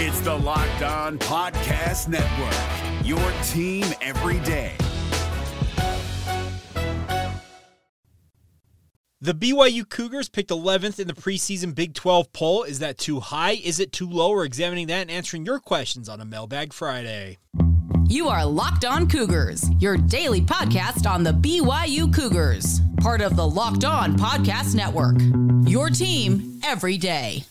It's the Locked On Podcast Network, your team every day. The BYU Cougars picked 11th in the preseason Big 12 poll. Is that too high? Is it too low? We're examining that and answering your questions on a Mailbag Friday. You are Locked On Cougars, your daily podcast on the BYU Cougars, part of the Locked On Podcast Network. Your team every day.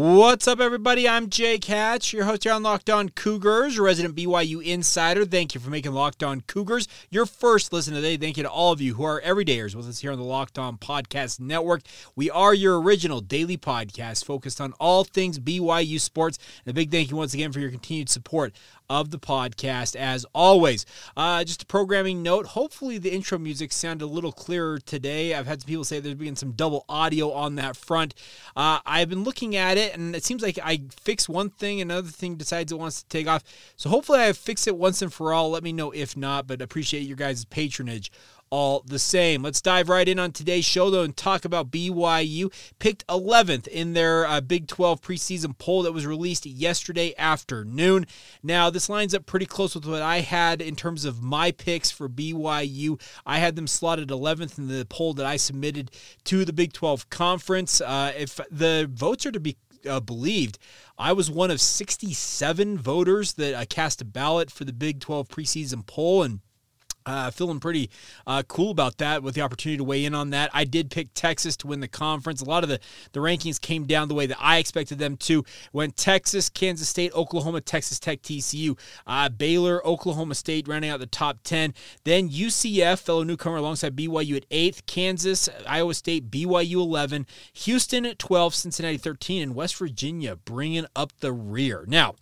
What's up, everybody? I'm Jake Hatch, your host here on Locked On Cougars, your resident BYU insider. Thank you for making Locked On Cougars your first listen today. Thank you to all of you who are everydayers with us here on the Locked On Podcast Network. We are your original daily podcast focused on all things BYU sports. And a big thank you once again for your continued support of the podcast as always. Uh, just a programming note hopefully, the intro music sounded a little clearer today. I've had some people say there's been some double audio on that front. Uh, I've been looking at it, and it seems like I fix one thing, another thing decides it wants to take off. So hopefully, I fix it once and for all. Let me know if not, but appreciate your guys' patronage all the same. Let's dive right in on today's show, though, and talk about BYU. Picked 11th in their uh, Big 12 preseason poll that was released yesterday afternoon. Now, this lines up pretty close with what I had in terms of my picks for BYU. I had them slotted 11th in the poll that I submitted to the Big 12 conference. Uh, if the votes are to be uh, believed, I was one of 67 voters that uh, cast a ballot for the Big 12 preseason poll, and uh, feeling pretty uh, cool about that with the opportunity to weigh in on that. I did pick Texas to win the conference. A lot of the, the rankings came down the way that I expected them to. Went Texas, Kansas State, Oklahoma, Texas Tech, TCU, uh, Baylor, Oklahoma State rounding out the top 10. Then UCF, fellow newcomer alongside BYU at 8th, Kansas, Iowa State, BYU 11, Houston at 12, Cincinnati 13, and West Virginia bringing up the rear. Now,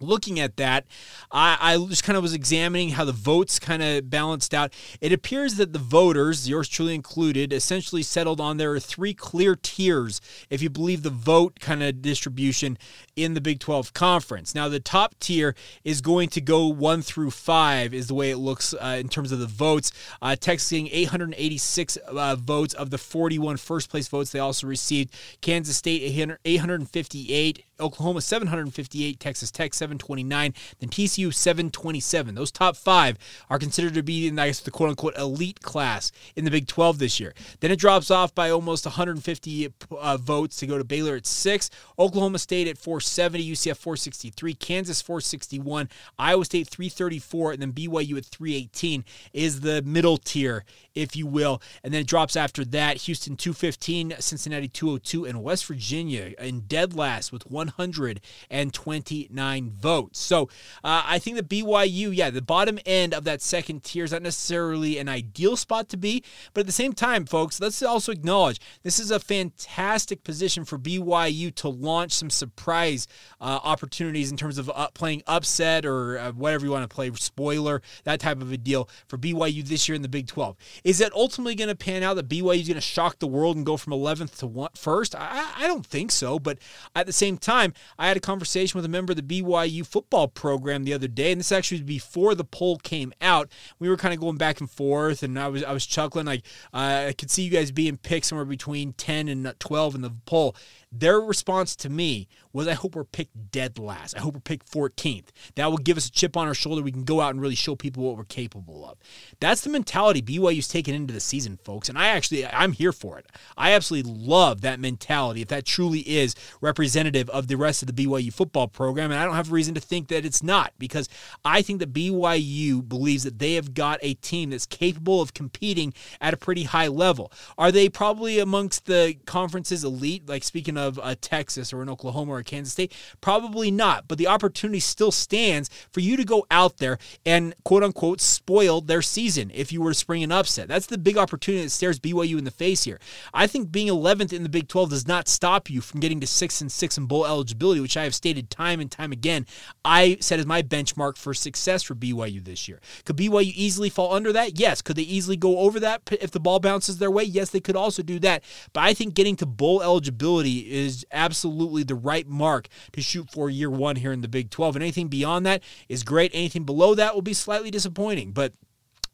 looking at that, I, I, just kind of was examining how the votes kind of balanced out. It appears that the voters, yours truly included, essentially settled on there are three clear tiers if you believe the vote kind of distribution in the Big 12 conference. Now, the top tier is going to go one through five, is the way it looks uh, in terms of the votes. Uh, Texas getting 886 uh, votes of the 41 first place votes they also received. Kansas State 858. Oklahoma 758, Texas Tech 729, then TCU 727. Those top five are considered to be in, I guess, the quote unquote elite class in the Big 12 this year. Then it drops off by almost 150 uh, votes to go to Baylor at six, Oklahoma State at 470, UCF 463, Kansas 461, Iowa State 334, and then BYU at 318 is the middle tier, if you will. And then it drops after that Houston 215, Cincinnati 202, and West Virginia in dead last with 129 votes. So uh, I think the BYU, yeah, the bottom end of that second tier is not necessarily an ideal spot to be, but at the same time, folks, let's also acknowledge this is a fantastic position for BYU to launch some surprise uh, opportunities in terms of uh, playing upset or uh, whatever you want to play, spoiler, that type of a deal for BYU this year in the Big 12. Is that ultimately going to pan out that BYU is going to shock the world and go from 11th to one, first? I, I don't think so, but at the same time, I had a conversation with a member of the BYU football program the other day, and this actually was before the poll came out. We were kind of going back and forth, and I was I was chuckling. Like uh, I could see you guys being picked somewhere between ten and twelve in the poll. Their response to me was, I hope we're picked dead last. I hope we're picked 14th. That will give us a chip on our shoulder. We can go out and really show people what we're capable of. That's the mentality BYU's taken into the season, folks. And I actually, I'm here for it. I absolutely love that mentality if that truly is representative of the rest of the BYU football program. And I don't have reason to think that it's not because I think that BYU believes that they have got a team that's capable of competing at a pretty high level. Are they probably amongst the conference's elite, like speaking of a Texas or an Oklahoma or Kansas State? Probably not, but the opportunity still stands for you to go out there and quote unquote spoil their season if you were to spring an upset. That's the big opportunity that stares BYU in the face here. I think being 11th in the Big 12 does not stop you from getting to 6 and 6 in bowl eligibility, which I have stated time and time again. I set as my benchmark for success for BYU this year. Could BYU easily fall under that? Yes. Could they easily go over that if the ball bounces their way? Yes, they could also do that. But I think getting to bowl eligibility is absolutely the right mark to shoot for year one here in the Big 12. And anything beyond that is great. Anything below that will be slightly disappointing. But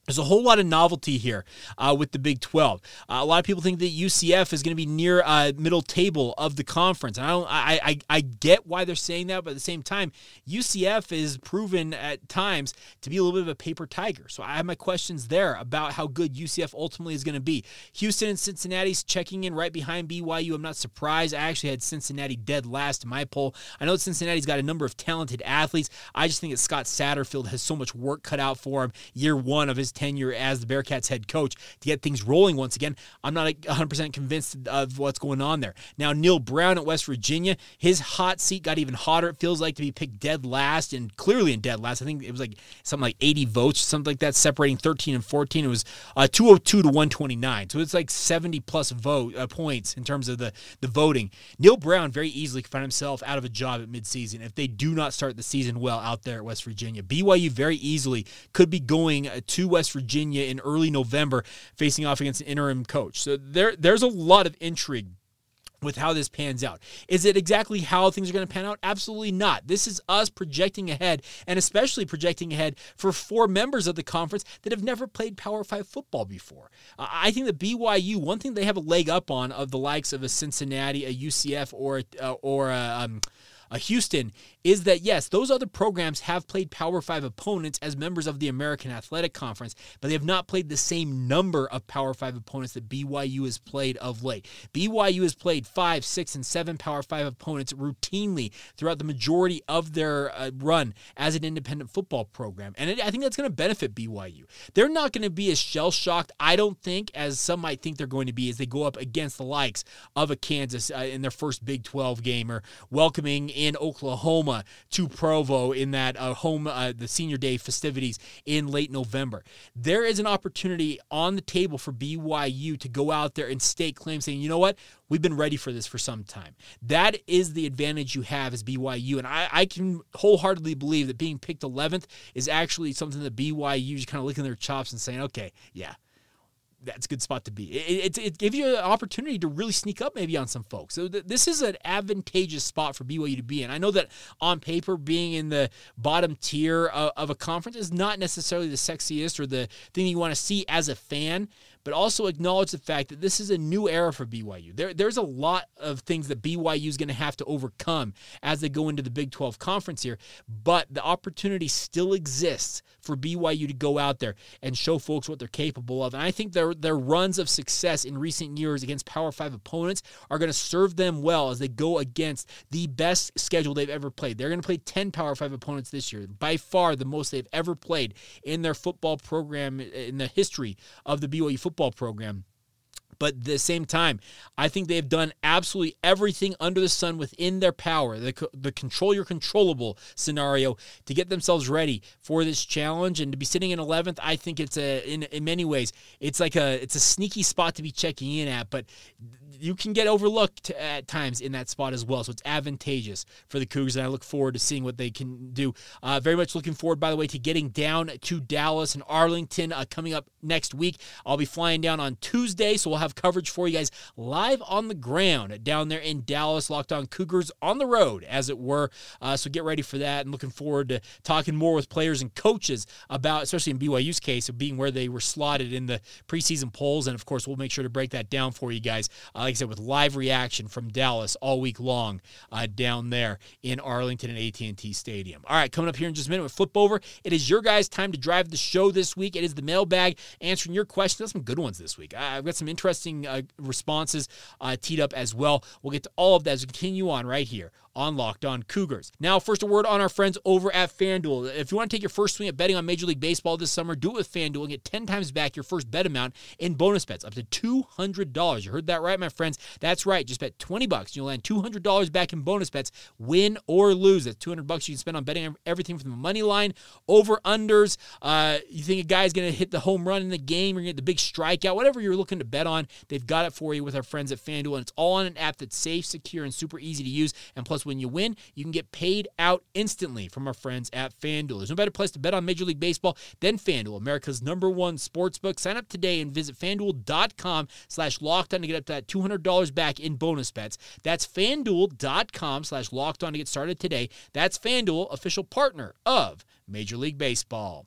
there's a whole lot of novelty here uh, with the Big 12. Uh, a lot of people think that UCF is going to be near uh, middle table of the conference, and I don't. I, I I get why they're saying that, but at the same time, UCF is proven at times to be a little bit of a paper tiger. So I have my questions there about how good UCF ultimately is going to be. Houston and Cincinnati's checking in right behind BYU. I'm not surprised. I actually had Cincinnati dead last in my poll. I know Cincinnati's got a number of talented athletes. I just think that Scott Satterfield has so much work cut out for him year one of his tenure as the Bearcats head coach to get things rolling once again. I'm not 100% convinced of what's going on there. Now, Neal Brown at West Virginia, his hot seat got even hotter. It feels like to be picked dead last and clearly in dead last. I think it was like something like 80 votes, something like that, separating 13 and 14. It was uh, 202 to 129. So it's like 70 plus vote uh, points in terms of the, the voting. Neal Brown very easily could find himself out of a job at midseason if they do not start the season well out there at West Virginia. BYU very easily could be going uh, to West Virginia in early November, facing off against an interim coach. So there, there's a lot of intrigue with how this pans out. Is it exactly how things are going to pan out? Absolutely not. This is us projecting ahead, and especially projecting ahead for four members of the conference that have never played Power Five football before. Uh, I think that BYU, one thing they have a leg up on of the likes of a Cincinnati, a UCF, or uh, or a, um, a Houston is that yes, those other programs have played Power Five opponents as members of the American Athletic Conference, but they have not played the same number of Power Five opponents that BYU has played of late. BYU has played five, six, and seven Power Five opponents routinely throughout the majority of their uh, run as an independent football program, and it, I think that's going to benefit BYU. They're not going to be as shell shocked, I don't think, as some might think they're going to be as they go up against the likes of a Kansas uh, in their first Big 12 game or welcoming in Oklahoma to Provo in that uh, home uh, the senior day festivities in late November. There is an opportunity on the table for BYU to go out there and stake claim, saying, you know what, we've been ready for this for some time. That is the advantage you have as BYU, and I, I can wholeheartedly believe that being picked 11th is actually something that BYU is kind of licking their chops and saying, okay, yeah, that's a good spot to be. It, it, it, gives you an opportunity to really sneak up maybe on some folks. So th- this is an advantageous spot for BYU to be in. I know that on paper, being in the bottom tier of, of a conference is not necessarily the sexiest or the thing you want to see as a fan, but also acknowledge the fact that this is a new era for BYU. There, there's a lot of things that BYU is going to have to overcome as they go into the Big 12 conference here, but the opportunity still exists for BYU to go out there and show folks what they're capable of. And I think their, their runs of success in recent years against Power 5 opponents are going to serve them well as they go against the best schedule they've ever played. They're going to play 10 Power 5 opponents this year, by far the most they've ever played in their football program in the history of the BYU football football program. But at the same time, I think they've done absolutely everything under the sun within their power, the, the control your controllable scenario, to get themselves ready for this challenge. And to be sitting in 11th, I think it's a in, in many ways it's like a it's a sneaky spot to be checking in at. But you can get overlooked at times in that spot as well. So it's advantageous for the Cougars, and I look forward to seeing what they can do. Uh, very much looking forward, by the way, to getting down to Dallas and Arlington uh, coming up next week. I'll be flying down on Tuesday, so we'll have coverage for you guys live on the ground down there in Dallas. Locked on Cougars on the road, as it were. Uh, so get ready for that, and looking forward to talking more with players and coaches about, especially in BYU's case, of being where they were slotted in the preseason polls. And of course, we'll make sure to break that down for you guys. Uh, like I said, with live reaction from Dallas all week long uh, down there in Arlington and AT&T Stadium. All right, coming up here in just a minute with Flip Over, it is your guys' time to drive the show this week. It is the mailbag answering your questions. Some good ones this week. I've got some interesting uh, responses uh, teed up as well. We'll get to all of that as we continue on right here on Locked On Cougars. Now, first a word on our friends over at FanDuel. If you want to take your first swing at betting on Major League Baseball this summer, do it with FanDuel and get 10 times back your first bet amount in bonus bets up to $200. You heard that right, my friends. That's right. Just bet 20 bucks. And you'll land $200 back in bonus bets, win or lose. That's 200 bucks you can spend on betting everything from the money line, over unders. Uh, you think a guy's going to hit the home run in the game, or get the big strikeout, whatever you're looking to bet on, they've got it for you with our friends at FanDuel. And it's all on an app that's safe, secure, and super easy to use. And plus, When you win, you can get paid out instantly from our friends at FanDuel. There's no better place to bet on Major League Baseball than FanDuel, America's number one sports book. Sign up today and visit FanDuel.com slash locked on to get up to that $200 back in bonus bets. That's FanDuel.com slash locked on to get started today. That's FanDuel, official partner of Major League Baseball.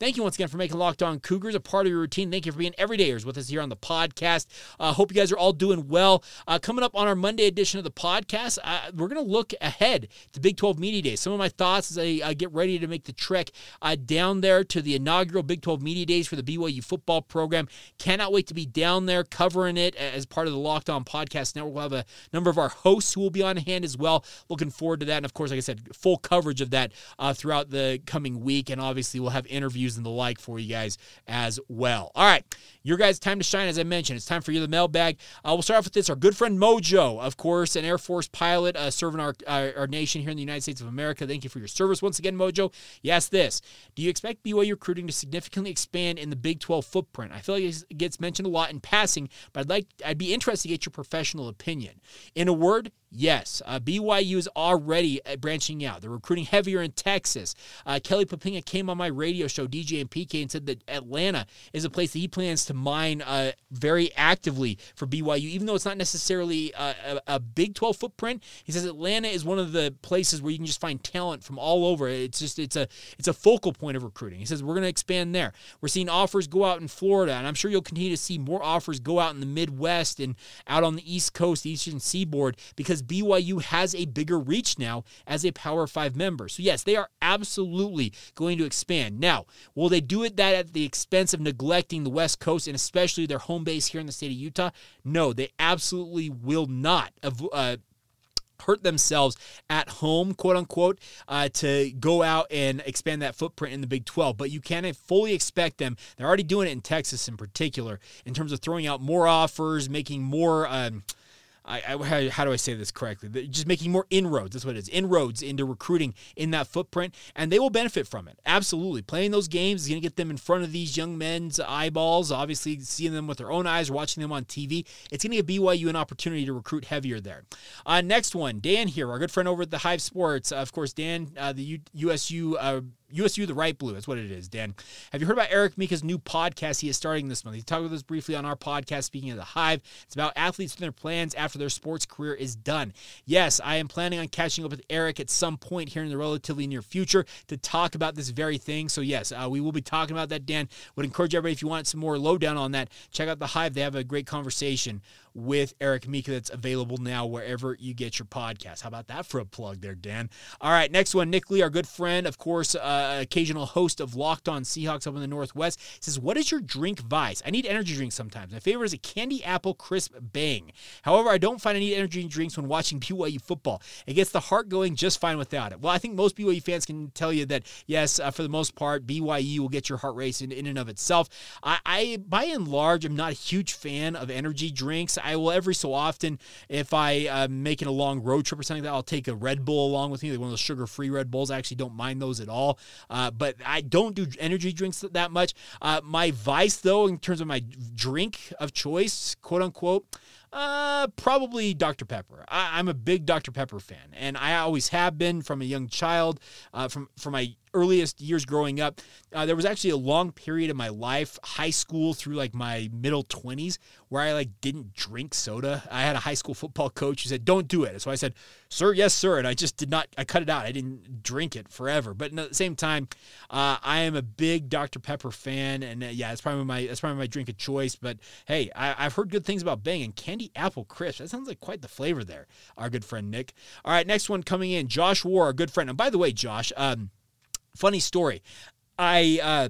Thank you once again for making Locked On Cougars a part of your routine. Thank you for being everydayers with us here on the podcast. I uh, hope you guys are all doing well. Uh, coming up on our Monday edition of the podcast, uh, we're going to look ahead to Big 12 Media Days. Some of my thoughts as I get ready to make the trek uh, down there to the inaugural Big 12 Media Days for the BYU football program. Cannot wait to be down there covering it as part of the Locked On Podcast Network. We'll have a number of our hosts who will be on hand as well. Looking forward to that. And of course, like I said, full coverage of that uh, throughout the coming week. And obviously, we'll have interviews and the like for you guys as well. All right, your guys' time to shine, as I mentioned. It's time for you the mailbag. Uh, we'll start off with this. Our good friend Mojo, of course, an Air Force pilot uh, serving our, our, our nation here in the United States of America. Thank you for your service once again, Mojo. Asked this: Do you expect BYU recruiting to significantly expand in the Big 12 footprint? I feel like it gets mentioned a lot in passing, but I'd like I'd be interested to get your professional opinion. In a word, Yes, uh, BYU is already uh, branching out. They're recruiting heavier in Texas. Uh, Kelly Poppinga came on my radio show, DJ and PK, and said that Atlanta is a place that he plans to mine uh, very actively for BYU, even though it's not necessarily a, a, a, Big 12 footprint. He says Atlanta is one of the places where you can just find talent from all over. It's just it's a it's a focal point of recruiting. He says we're going to expand there. We're seeing offers go out in Florida, and I'm sure you'll continue to see more offers go out in the Midwest and out on the East Coast, the Eastern Seaboard, because because BYU has a bigger reach now as a Power Five member. So, yes, they are absolutely going to expand. Now, will they do it that at the expense of neglecting the West Coast and especially their home base here in the state of Utah? No, they absolutely will not. Uh, hurt themselves at home, quote unquote, uh, to go out and expand that footprint in the Big 12. But you can't fully expect them. They're already doing it in Texas in particular in terms of throwing out more offers, making more. Um, I, I, how do I say this correctly? Just making more inroads. That's what it is. Inroads into recruiting in that footprint, and they will benefit from it. Absolutely. Playing those games is going to get them in front of these young men's eyeballs. Obviously, seeing them with their own eyes, watching them on TV, it's going to give BYU an opportunity to recruit heavier there. Uh, next one, Dan here, our good friend over at the Hive Sports. Uh, of course, Dan, uh, the U- USU USU the right blue. That's what it is, Dan. Have you heard about Eric Mika's new podcast he is starting this month? He talked about this briefly on our podcast, speaking of the Hive. It's about athletes and their plans after their sports career is done. Yes, I am planning on catching up with Eric at some point here in the relatively near future to talk about this very thing. So, yes, uh, we will be talking about that, Dan. Would encourage everybody, if you want some more lowdown on that, check out the Hive. They have a great conversation with Eric Mika that's available now wherever you get your podcast. How about that for a plug there, Dan? All right, next one. Nick Lee, our good friend, of course, uh, occasional host of Locked On Seahawks up in the Northwest, says, What is your drink vice? I need energy drinks sometimes. My favorite is a candy apple crisp bang. However, I don't find I need energy drinks when watching BYU football. It gets the heart going just fine without it. Well, I think most BYU fans can tell you that, yes, uh, for the most part, BYU will get your heart racing in and of itself. I, I, by and large, am not a huge fan of energy drinks. I will every so often, if I am making a long road trip or something like that, I'll take a Red Bull along with me, like one of those sugar free Red Bulls. I actually don't mind those at all. Uh, but I don't do energy drinks that much. Uh, my vice, though, in terms of my drink of choice, quote unquote, uh, probably Dr. Pepper. I, am a big Dr. Pepper fan, and I always have been from a young child. Uh, from from my earliest years growing up, uh, there was actually a long period of my life, high school through like my middle 20s, where I like didn't drink soda. I had a high school football coach who said, "Don't do it." So I said, "Sir, yes, sir," and I just did not. I cut it out. I didn't drink it forever. But at the same time, uh, I am a big Dr Pepper fan, and uh, yeah, it's probably my that's probably my drink of choice. But hey, I, have heard good things about Bang and candy apple crisp. That sounds like quite the flavor there. Our good friend Nick. All right, next one coming in, Josh War, our good friend. And by the way, Josh. Um, Funny story. I uh,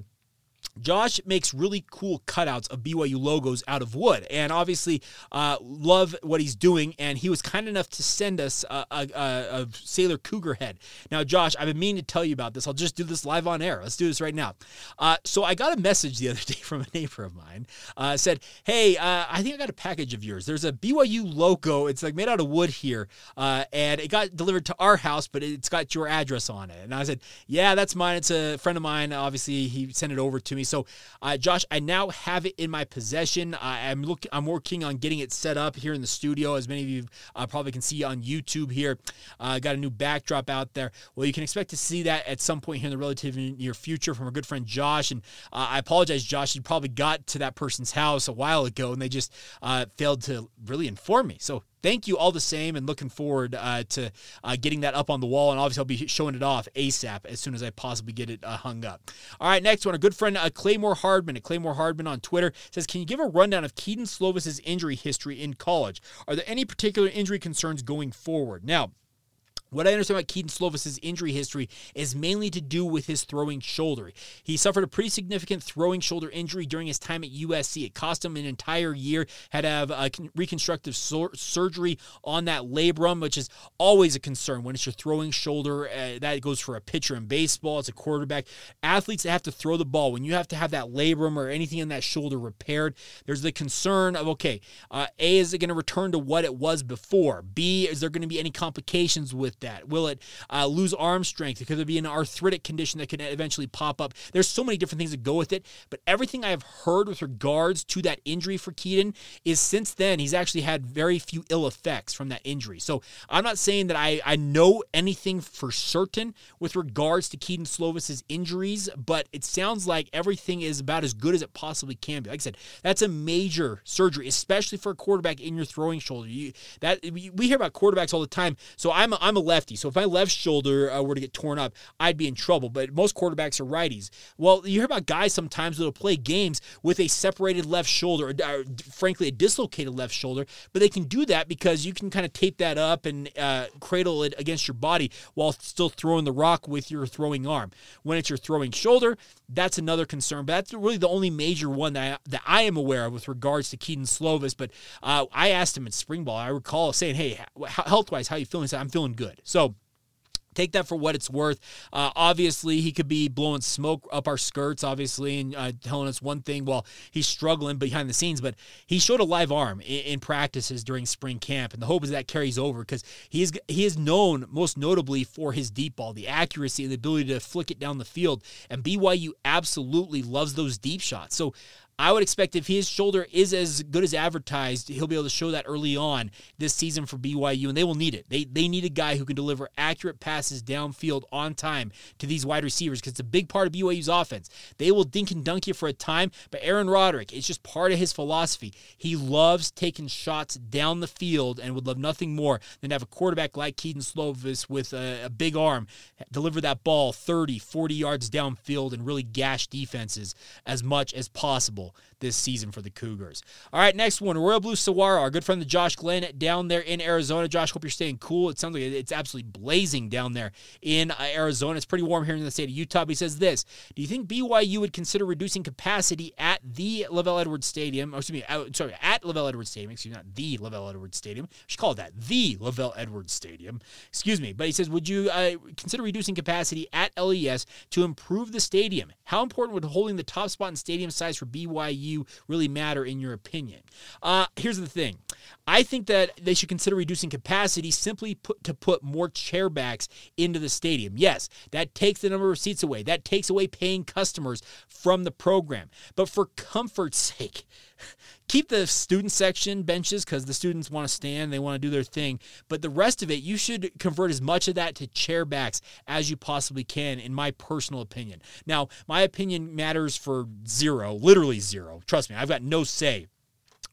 Josh makes really cool cutouts of BYU logos out of wood, and obviously uh, love what he's doing. And he was kind enough to send us a, a, a, Sailor Cougar head. Now, Josh, I've been meaning to tell you about this. I'll just do this live on air. Let's do this right now. Uh, so I got a message the other day from a neighbor of mine. Uh, said, "Hey, uh, I think I got a package of yours. There's a BYU logo. It's like made out of wood here, uh, and it got delivered to our house, but it's got your address on it." And I said, "Yeah, that's mine. It's a friend of mine. Obviously, he sent it over to me." So, uh, Josh, I now have it in my possession. I'm look, I'm working on getting it set up here in the studio, as many of you uh, probably can see on YouTube here. I uh, got a new backdrop out there. Well, you can expect to see that at some point here in the relatively near future from our good friend Josh. And uh, I apologize, Josh. You probably got to that person's house a while ago, and they just uh, failed to really inform me. So thank you all the same and looking forward uh, to uh, getting that up on the wall. And obviously i'll be showing it off asap as soon as i possibly get it uh, hung up. All right next one. A good friend uh, claymore hardman at claymore hardman on twitter says can you give a rundown of Keaton slovis's injury history in college? Are there any particular injury concerns going forward? Now what I understand about Keaton Slovis's injury history is mainly to do with his throwing shoulder. He suffered a pretty significant throwing shoulder injury during his time at USC. It cost him an entire year. Had to have a reconstructive sur- surgery on that labrum, which is always a concern when it's your throwing shoulder. Uh, that goes for a pitcher in baseball. It's a quarterback. Athletes that have to throw the ball when you have to have that labrum or anything in that shoulder repaired. There's the concern of okay, uh, a is it going to return to what it was before? B is there going to be any complications with that? Will it uh, lose arm strength? Could there be an arthritic condition that could eventually pop up? There's so many different things that go with it, but everything I have heard with regards to that injury for Keaton is since then he's actually had very few ill effects from that injury. So I'm not saying that I, I know anything for certain with regards to Keaton Slovis's injuries, but it sounds like everything is about as good as it possibly can be. Like I said, that's a major surgery, especially for a quarterback in your throwing shoulder. You, that we hear about quarterbacks all the time. So I'm a, I'm a lefty. So if my left shoulder uh, were to get torn up, I'd be in trouble. But most quarterbacks are righties. Well, you hear about guys sometimes that'll play games with a separated left shoulder, or, or frankly, a dislocated left shoulder, but they can do that because you can kind of tape that up and uh, cradle it against your body while still throwing the rock with your throwing arm. When it's your throwing shoulder, that's another concern. But that's really the only major one that I, that I am aware of with regards to Keaton Slovis. But uh, I asked him in spring ball. I recall saying, "Hey, health wise, how you feeling?" He said, "I'm feeling good." So take that for what it's worth. Uh, obviously, he could be blowing smoke up our skirts, obviously, and uh, telling us one thing while he's struggling behind the scenes. But he showed a live arm in, in practices during spring camp, and the hope is that carries over because he is he is known most notably for his deep ball, the accuracy, and the ability to flick it down the field. And BYU absolutely loves those deep shots. So I would expect if his shoulder is as good as advertised, he'll be able to show that early on this season for BYU, and they will need it. They they need a guy who can deliver accurate passes downfield on time to these wide receivers because it's a big part of BYU's offense. They will dink and dunk you for a time, but Aaron Roderick, it's just part of his philosophy. He loves taking shots down the field and would love nothing more than to have a quarterback like Keaton Slovis with a, a big arm deliver that ball 30, 40 yards downfield and really gash defenses as much as possible people this season for the Cougars. All right, next one Royal Blue Saguaro, our good friend the Josh Glenn down there in Arizona. Josh, hope you're staying cool. It sounds like it's absolutely blazing down there in uh, Arizona. It's pretty warm here in the state of Utah. He says this Do you think BYU would consider reducing capacity at the LaVell Edwards Stadium? Or excuse me, uh, sorry, at LaVell Edwards Stadium. Excuse me, not the LaVell Edwards Stadium. I should call it that, the LaVell Edwards Stadium. Excuse me. But he says, Would you uh, consider reducing capacity at LES to improve the stadium? How important would holding the top spot in stadium size for BYU? BYU really matter in your opinion? Uh, here's the thing. I think that they should consider reducing capacity simply put, to put more chairbacks into the stadium. Yes, that takes the number of seats away. That takes away paying customers from the program. But for comfort's sake, keep the student section benches because the students want to stand, they want to do their thing. But the rest of it, you should convert as much of that to chairbacks as you possibly can, in my personal opinion. Now, my opinion matters for zero, literally zero. Trust me, I've got no say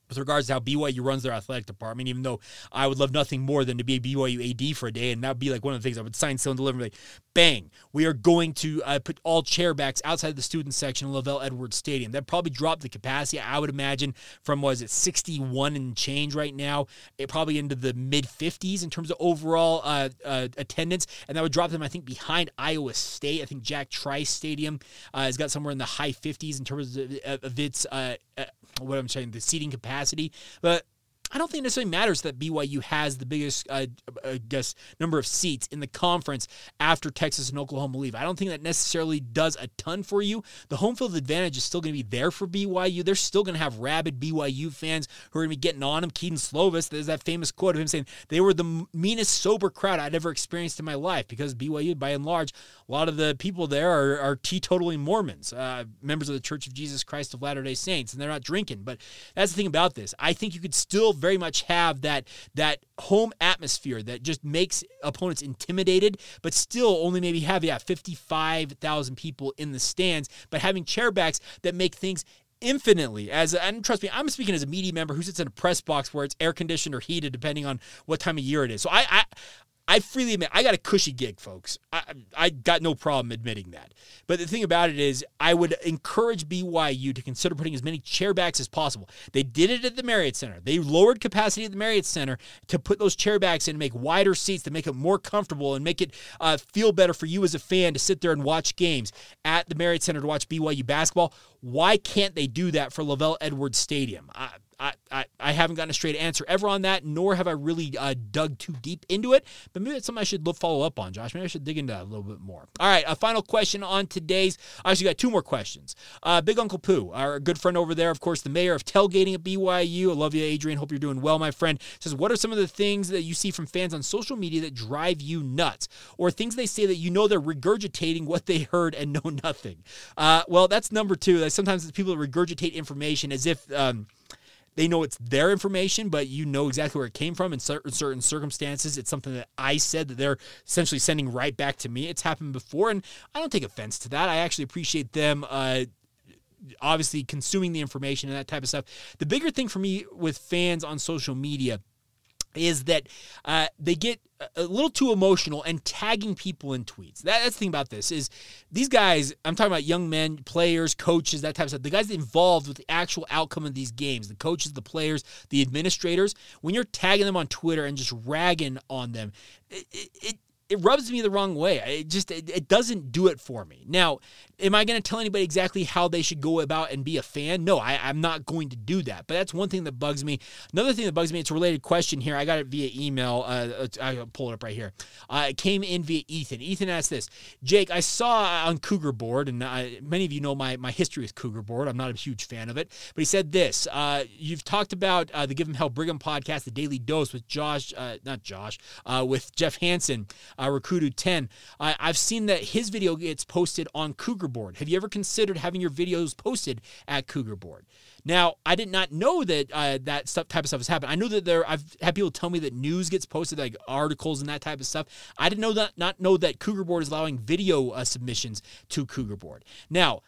with regards to how BYU runs their athletic department, even though I would love nothing more than to be a BYU AD for a day. And that would be like one of the things I would sign, seal, and deliver. Like, bang, we are going to uh, put all chairbacks outside the student section in LaVell Edwards Stadium. That probably dropped the capacity, I would imagine, from was it 61 and change right now, it probably into the mid 50s in terms of overall uh, uh, attendance. And that would drop them, I think, behind Iowa State. I think Jack Trice Stadium uh, has got somewhere in the high 50s in terms of, of its uh, uh, what I'm saying, the seating capacity. But I don't think it necessarily matters that BYU has the biggest, uh, I guess, number of seats in the conference after Texas and Oklahoma leave. I don't think that necessarily does a ton for you. The home field advantage is still going to be there for BYU. They're still going to have rabid BYU fans who are going to be getting on them. Keaton Slovis, there's that famous quote of him saying, they were the meanest sober crowd I'd ever experienced in my life because BYU, by and large, a lot of the people there are, are teetotaling Mormons, uh, members of the Church of Jesus Christ of Latter day Saints, and they're not drinking. But that's the thing about this. I think you could still very much have that that home atmosphere that just makes opponents intimidated, but still only maybe have yeah 55,000 people in the stands, but having chairbacks that make things infinitely as and trust me i'm speaking as a media member who sits in a press box where it's air conditioned or heated depending on what time of year it is. So i i I freely admit I got a cushy gig, folks. I, I got no problem admitting that. But the thing about it is, I would encourage BYU to consider putting as many chairbacks as possible. They did it at the Marriott Center. They lowered capacity at the Marriott Center to put those chairbacks in and make wider seats to make it more comfortable and make it uh, feel better for you as a fan to sit there and watch games at the Marriott Center to watch BYU basketball. Why can't they do that for LaVell Edwards Stadium? I, I, I, haven't gotten a straight answer ever on that, nor have I really uh, dug too deep into it. But maybe that's something I should follow up on, Josh. Maybe I should dig into that a little bit more. All right, a final question on today's. I actually got two more questions. Uh, Big Uncle Pooh, our good friend over there, of course, the mayor of tailgating at BYU. I love you, Adrian. Hope you're doing well, my friend. Says, what are some of the things that you see from fans on social media that drive you nuts, or things they say that you know they're regurgitating what they heard and know nothing? Uh, well, that's number two. That Sometimes it's people that regurgitate information as if. Um, they know it's their information, but you know exactly where it came from in certain, certain circumstances. It's something that I said that they're essentially sending right back to me. It's happened before, and I don't take offense to that. I actually appreciate them. Uh, obviously consuming the information and that type of stuff. The bigger thing for me with fans on social media is that uh, they get a little too emotional and tagging people in tweets. That, that's the thing about this is these guys. I'm talking about young men, players, coaches, that type of stuff. The guys involved with the actual outcome of these games, the coaches, the players, the administrators. When you're tagging them on Twitter and just ragging on them, it, it, it rubs me the wrong way. It just it, it doesn't do it for me. Now, am I going to tell anybody exactly how they should go about and be a fan? No, I, am not going to do that. But that's one thing that bugs me. Another thing that bugs me, it's a related question here. I got it via email. Uh, I'll pull it up right here. Uh, it came in via Ethan. Ethan asked this Jake, I saw on Cougar Board, and I, many of you know my, my history with Cougar Board. I'm not a huge fan of it. But he said this uh, You've talked about uh, the Give 'em Hell Brigham podcast, The Daily Dose with Josh, uh, not Josh, uh, with Jeff Hansen, uh, Recruited 10. I've seen that his video gets posted on Cougar Board? Have you ever considered having your videos posted at Cougar Board? Now, I did not know that uh, that stuff, type of stuff has happened. I know that there. I've had people tell me that news gets posted, like articles and that type of stuff. I didn't know that. Not know that Cougar Board is allowing video uh, submissions to Cougar Board. Now,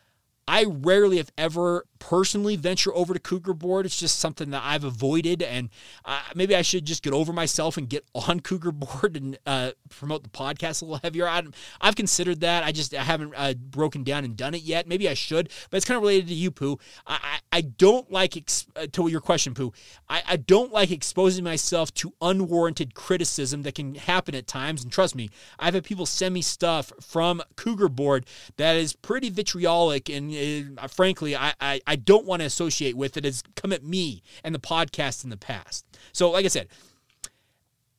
I rarely, if ever, personally venture over to Cougar Board. It's just something that I've avoided, and uh, maybe I should just get over myself and get on Cougar Board and uh, promote the podcast a little heavier. I, have considered that. I just I haven't uh, broken down and done it yet. Maybe I should, but it's kind of related to you, Pooh. I, I, I don't like ex- uh, to your question, Pooh. I, I don't like exposing myself to unwarranted criticism that can happen at times. And trust me, I've had people send me stuff from Cougar Board that is pretty vitriolic, and uh, frankly, I, I I don't want to associate with it has come at me and the podcast in the past. So, like I said,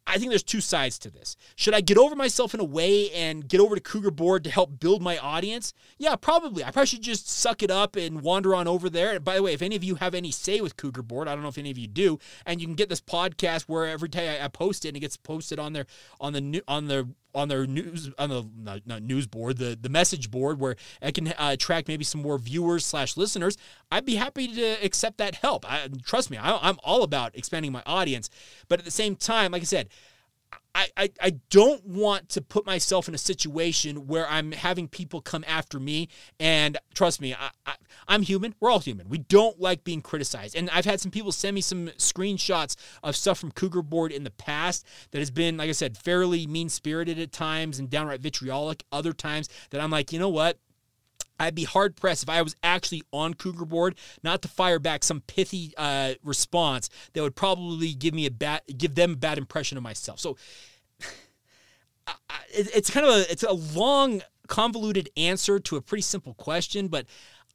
I think there's two sides to this. Should I get over myself in a way and get over to Cougar Board to help build my audience? Yeah, probably. I probably should just suck it up and wander on over there. And by the way, if any of you have any say with Cougar Board, I don't know if any of you do, and you can get this podcast where every day I, post it and it gets posted on their on the new on their on their news on the not, not news board the the message board where I can uh, attract maybe some more viewers slash listeners I'd be happy to accept that help. I, trust me I, I'm all about expanding my audience. But at the same time like I said I, I, I don't want to put myself in a situation where I'm having people come after me. And trust me, I, I, I'm human. We're all human. We don't like being criticized. And I've had some people send me some screenshots of stuff from Cougar Board in the past that has been, like I said, fairly mean spirited at times and downright vitriolic. Other times that I'm like, you know what? I'd be hard pressed if I was actually on Cougar Board not to fire back some pithy uh, response that would probably give me a bad, give them a bad impression of myself. So it's kind of a it's a long, convoluted answer to a pretty simple question, but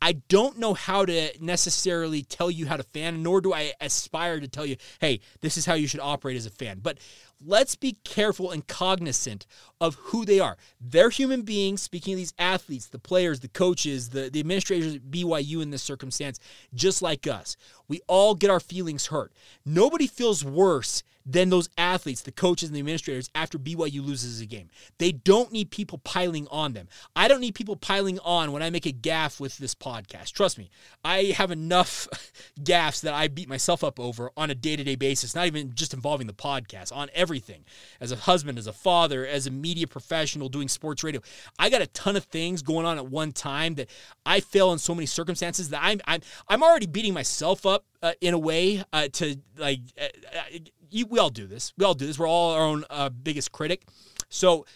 I don't know how to necessarily tell you how to fan, nor do I aspire to tell you, hey, this is how you should operate as a fan. But let's be careful and cognizant of who they are. They're human beings, speaking of these athletes, the players, the coaches, the, the administrators at BYU in this circumstance, just like us. We all get our feelings hurt. Nobody feels worse than those athletes, the coaches and the administrators after BYU loses a game. They don't need people piling on them. I don't need people piling on when I make a gaffe with this podcast. Trust me, I have enough gaffes that I beat myself up over on a day to day basis, not even just involving the podcast, on everything. As a husband, as a father, as a media professional doing sports radio, I got a ton of things going on at one time that I fail in so many circumstances that I'm I'm I'm already beating myself up uh, in a way uh, to like uh, uh you, we all do this. We all do this. We're all our own uh, biggest critic. So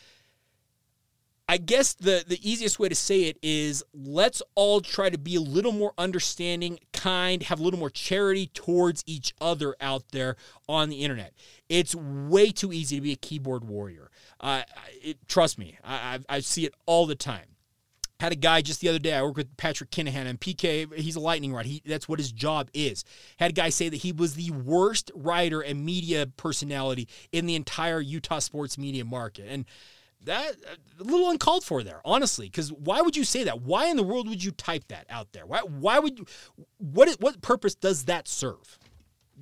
I guess the the easiest way to say it is let's all try to be a little more understanding, kind, have a little more charity towards each other out there on the internet. It's way too easy to be a keyboard warrior. Uh, it, trust me, I, I, I see it all the time had a guy just the other day. I work with Patrick Kinahan and PK. He's a lightning rod. He that's what his job is. Had a guy say that he was the worst writer and media personality in the entire Utah sports media market, and that a little uncalled for there, honestly. Because why would you say that? Why in the world would you type that out there? Why? Why would you? What? What purpose does that serve?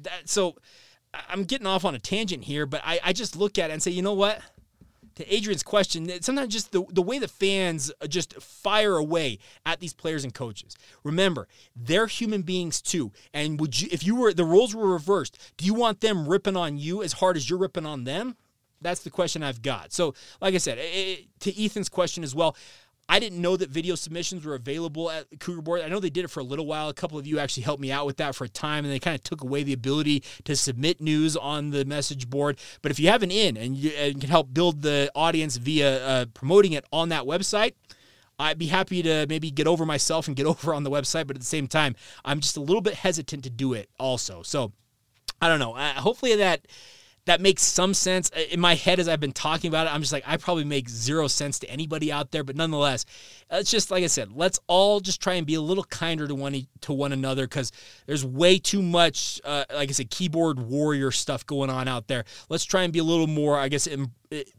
That so. I'm getting off on a tangent here, but I, I just look at it and say, you know what? to Adrian's question, eh, sometimes just the, the way the fans uh, just fire away at these players and coaches. Remember, they're human beings too. And would you, if you were the roles were reversed, do you want them ripping on you as hard as you're ripping on them? That's the question I've got. So, like I said, it, to Ethan's question as well, I didn't know that video submissions were available at Cougar Board. I know they did it for a little while. A couple of you actually helped me out with that for a time, and they kind of took away the ability to submit news on the message board. But if you have an in and you and can help build the audience via uh, promoting it on that website, I'd be happy to maybe get over myself and get over on the website. But at the same time, I'm just a little bit hesitant to do it also. So I don't know. Uh, hopefully that that makes some sense in my head as I've been talking about it. I'm just like I probably make zero sense to anybody out there, but nonetheless, it's just like I said. Let's all just try and be a little kinder to one to one another because there's way too much, uh, like I said, keyboard warrior stuff going on out there. Let's try and be a little more, I guess, em-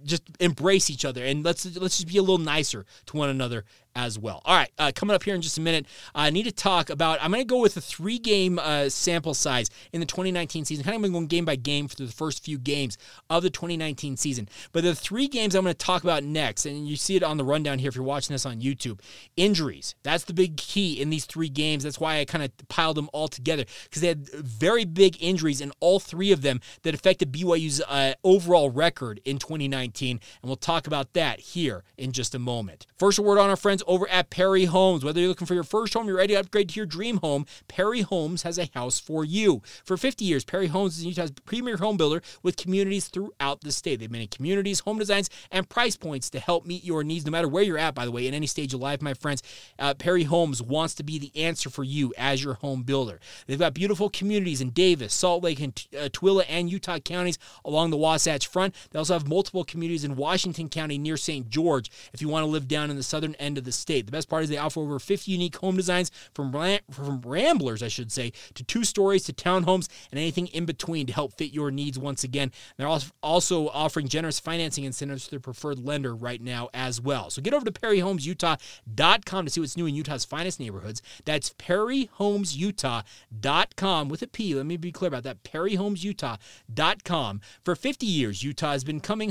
just embrace each other and let's let's just be a little nicer to one another as well. All right, uh, coming up here in just a minute, I need to talk about. I'm going to go with a three game uh, sample size in the 2019 season. Kind of going game by game for the first few games of the 2019 season. But the three games I'm going to talk about next, and you see it on the rundown here if you're watching this on YouTube. Injuries. That's the big key in these three games. That's why I kind of piled them all together because they had very big injuries in all three of them that affected BYU's uh, overall record in 2019. And we'll talk about that here in just a moment. First, a word on our friends over at Perry Homes. Whether you're looking for your first home, you're ready to upgrade to your dream home, Perry Homes has a house for you. For 50 years, Perry Homes is Utah's premier home builder with communities throughout the state. They've many communities, home designs, and price points to help meet your needs, no matter where you're at, by the way, in any stage of life, my friends. Uh, Perry Homes wants to be the answer for you as your home builder. They've got beautiful communities in Davis, Salt Lake, and uh, Tooele and Utah counties along the Wasatch Front. They also have multiple communities in Washington County near St. George if you want to live down in the southern end of the state. The best part is they offer over 50 unique home designs from, from ramblers, I should say, to two stories to townhomes and anything in between to help fit your needs once again. They're also offering generous financing incentives to their preferred lender right now as well. So get over to perryhomesutah.com to see what's new in Utah's finest neighborhoods. That's perryhomesutah.com with a P. Let me be clear about that. perryhomesutah.com. For 50 years, Utah has been coming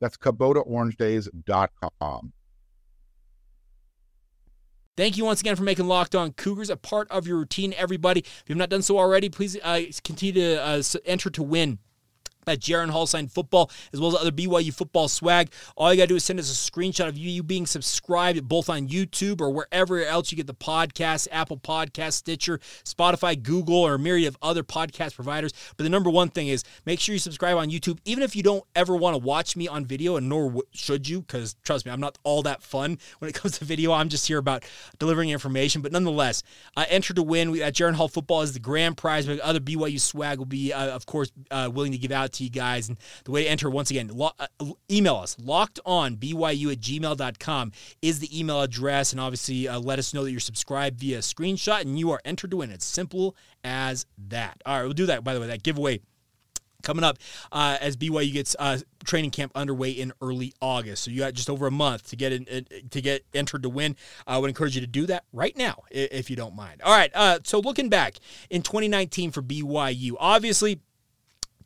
That's KubotaOrangeDays.com. Thank you once again for making Locked On Cougars a part of your routine, everybody. If you have not done so already, please uh, continue to uh, enter to win that Jaren Hall signed football, as well as other BYU football swag. All you got to do is send us a screenshot of you, you being subscribed both on YouTube or wherever else you get the podcast Apple Podcast, Stitcher, Spotify, Google, or a myriad of other podcast providers. But the number one thing is make sure you subscribe on YouTube, even if you don't ever want to watch me on video, and nor should you, because trust me, I'm not all that fun when it comes to video. I'm just here about delivering information. But nonetheless, uh, enter to win. We, uh, Jaren Hall football is the grand prize, but other BYU swag will be, uh, of course, uh, willing to give out to you guys. And the way to enter, once again, lo- uh, email us. Locked on BYU at gmail.com is the email address. And obviously, uh, let us know that you're subscribed via screenshot and you are entered to win. It's simple as that. All right, we'll do that, by the way, that giveaway coming up uh, as BYU gets uh, training camp underway in early August. So you got just over a month to get in, to get entered to win. I would encourage you to do that right now if you don't mind. All right. Uh, so looking back in 2019 for BYU, obviously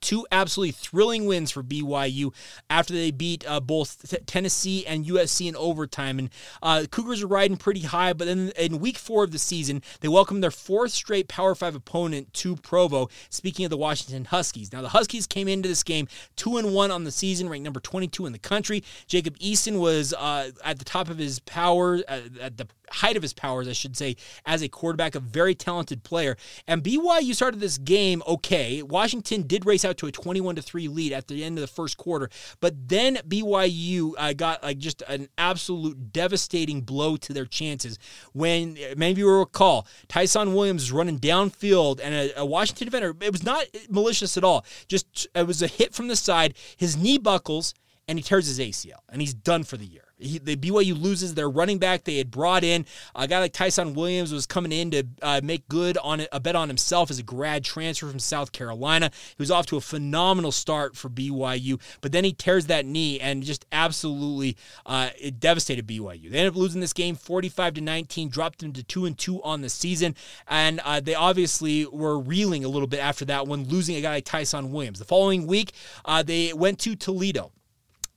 two absolutely thrilling wins for BYU after they beat uh, both t- Tennessee and USC in overtime. And uh, Cougars are riding pretty high, but then in week four of the season, they welcomed their fourth straight Power Five opponent to Provo. Speaking of the Washington Huskies, now the Huskies came into this game two and one on the season, ranked number 22 in the country. Jacob Eason was uh, at the top of his power, uh, at the height of his powers, I should say, as a quarterback, a very talented player. And BYU started this game okay. Washington did race out to a 21 to 3 lead at the end of the first quarter, but then BYU uh, got like just an absolute devastating blow to their chances when many of you will recall Tyson Williams running downfield and a, a Washington defender. It was not malicious at all. Just it was a hit from the side. His knee buckles and he tears his ACL and he's done for the year. He, the BYU loses their running back they had brought in. A guy like Tyson Williams was coming in to uh, make good on a bet on himself as a grad transfer from South Carolina. He was off to a phenomenal start for BYU, but then he tears that knee and just absolutely uh, it devastated BYU. They ended up losing this game 45 to 19, dropped them to two and two on the season, and uh, they obviously were reeling a little bit after that one, losing a guy like Tyson Williams. The following week, uh, they went to Toledo.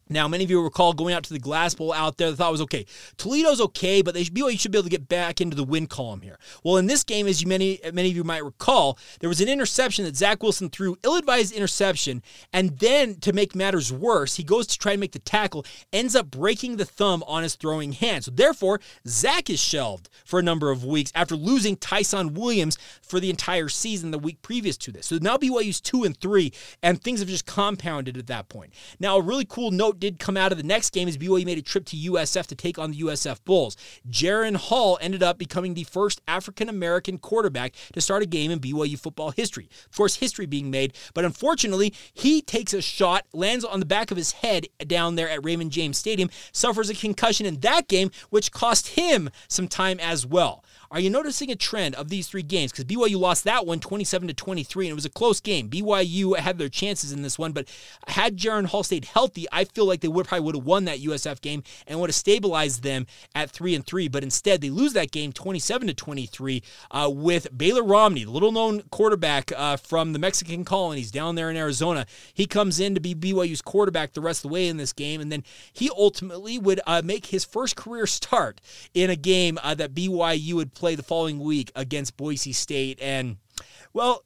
Now, many of you recall going out to the Glass Bowl out there. They thought was okay. Toledo's okay, but they should be. You should be able to get back into the win column here. Well, in this game, as you many many of you might recall, there was an interception that Zach Wilson threw, ill-advised interception, and then to make matters worse, he goes to try and make the tackle, ends up breaking the thumb on his throwing hand. So therefore, Zach is shelved for a number of weeks after losing Tyson Williams for the entire season the week previous to this. So now BYU's two and three, and things have just compounded at that point. Now, a really cool note did come out of the next game as BYU made a trip to USF to take on the USF Bulls. Jaren Hall ended up becoming the first African American quarterback to start a game in BYU football history. Of course, history being made, but unfortunately, he takes a shot, lands on the back of his head down there at Raymond James Stadium, suffers a concussion in that game, which cost him some time as well. Are you noticing a trend of these three games? Because BYU lost that one 27 to 23, and it was a close game. BYU had their chances in this one, but had Jaren Hall stayed healthy, I feel like they would probably would have won that USF game and would have stabilized them at three and three. But instead, they lose that game 27 to 23 uh, with Baylor Romney, the little known quarterback uh, from the Mexican colonies down there in Arizona. He comes in to be BYU's quarterback the rest of the way in this game, and then he ultimately would uh, make his first career start in a game uh, that BYU would play the following week against Boise State. And, well,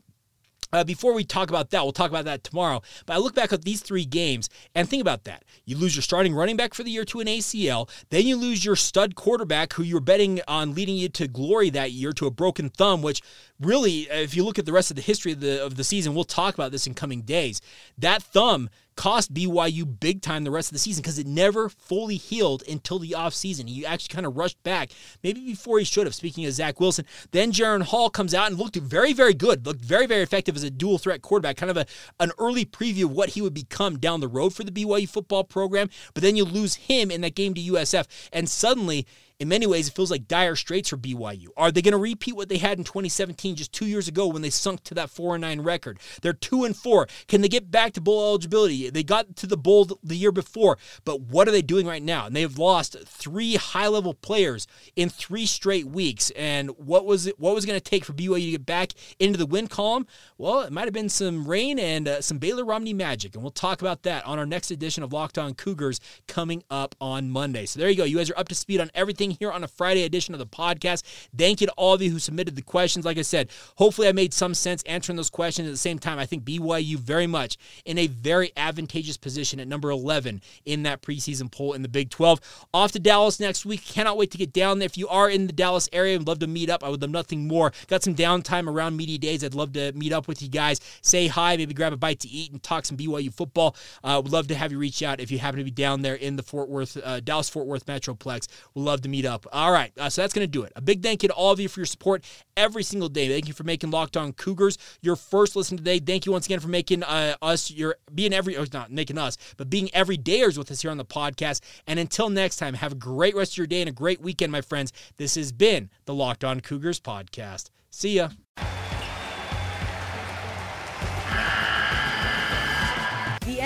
uh, before we talk about that, we'll talk about that tomorrow. But I look back at these three games and think about that. You lose your starting running back for the year to an ACL. Then you lose your stud quarterback who you were betting on leading you to glory that year to a broken thumb, which really, if you look at the rest of the history of the, of the season, we'll talk about this in coming days. That thumb cost BYU big time the rest of the season because it never fully healed until the offseason. He actually kind of rushed back, maybe before he should have, speaking of Zach Wilson. Then Jaren Hall comes out and looked very, very good, looked very, very effective as a dual threat quarterback, kind of a, an early preview of what he would become down the road for the BYU football program. But then you lose him in that game to USF, and suddenly in many ways, it feels like dire straits for BYU. Are they going to repeat what they had in 2017, just two years ago, when they sunk to that 4 and 9 record? They're 2 and 4. Can they get back to bowl eligibility? They got to the bowl the year before, but what are they doing right now? And they've lost three high level players in three straight weeks. And what was it? What was going to take for BYU to get back into the win column? Well, it might have been some rain and uh, some Baylor Romney magic, and we'll talk about that on our next edition of Locked On Cougars coming up on Monday. So there you go. You guys are up to speed on everything here on a Friday edition of the podcast. Thank you to all of you who submitted the questions. Like I said, hopefully I made some sense answering those questions. At the same time, I think BYU very much in a very advantageous position at number 11 in that preseason poll in the Big 12. Off to Dallas next week. Cannot wait to get down there. If you are in the Dallas area and love to meet up, I would love nothing more. Got some downtime around media days. I'd love to meet up with you guys, say hi, maybe grab a bite to eat, and talk some BYU football. Uh, would love to have you reach out if you happen to be down there in the Fort Worth, uh, Dallas Fort Worth Metroplex. We'd love to meet up. All right, uh, so that's going to do it. A big thank you to all of you for your support every single day. Thank you for making Locked On Cougars your first listen today. Thank you once again for making uh, us your being every or not making us, but being everydayers with us here on the podcast. And until next time, have a great rest of your day and a great weekend, my friends. This has been the Locked On Cougars podcast. See ya.